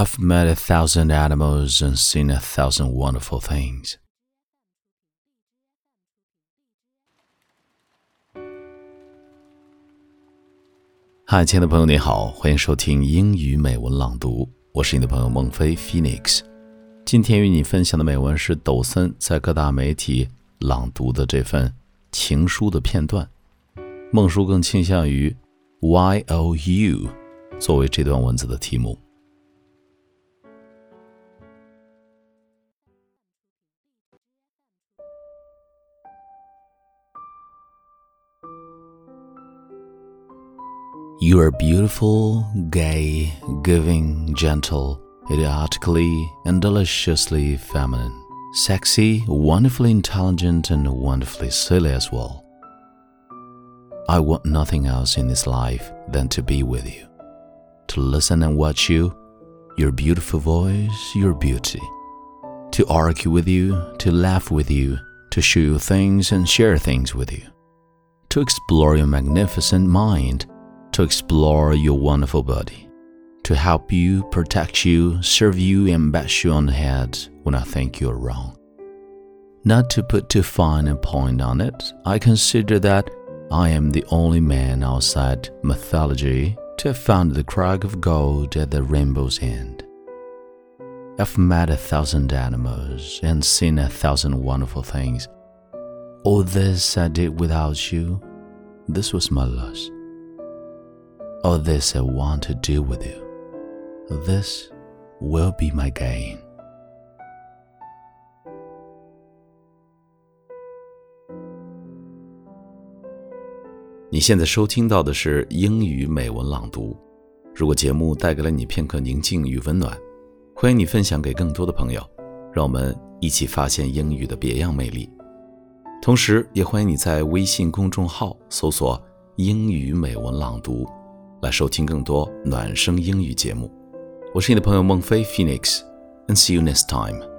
I've met a thousand animals and seen a thousand wonderful things. 嗨，亲爱的朋友，你好，欢迎收听英语美文朗读，我是你的朋友孟非 Phoenix。今天与你分享的美文是抖森在各大媒体朗读的这份情书的片段。孟叔更倾向于 Y O U 作为这段文字的题目。You are beautiful, gay, giving, gentle, idiotically and deliciously feminine, sexy, wonderfully intelligent, and wonderfully silly as well. I want nothing else in this life than to be with you, to listen and watch you, your beautiful voice, your beauty, to argue with you, to laugh with you, to show you things and share things with you, to explore your magnificent mind to explore your wonderful body, to help you, protect you, serve you, and bash you on the head when I think you're wrong. Not to put too fine a point on it, I consider that I am the only man outside mythology to have found the crag of gold at the rainbow's end. I've met a thousand animals and seen a thousand wonderful things. All this I did without you. This was my loss. All this I want to do with you. This will be my gain. 你现在收听到的是英语美文朗读。如果节目带给了你片刻宁静与温暖，欢迎你分享给更多的朋友，让我们一起发现英语的别样魅力。同时，也欢迎你在微信公众号搜索“英语美文朗读”。来收听更多暖声英语节目。我是你的朋友孟非 Phoenix，and see you next time。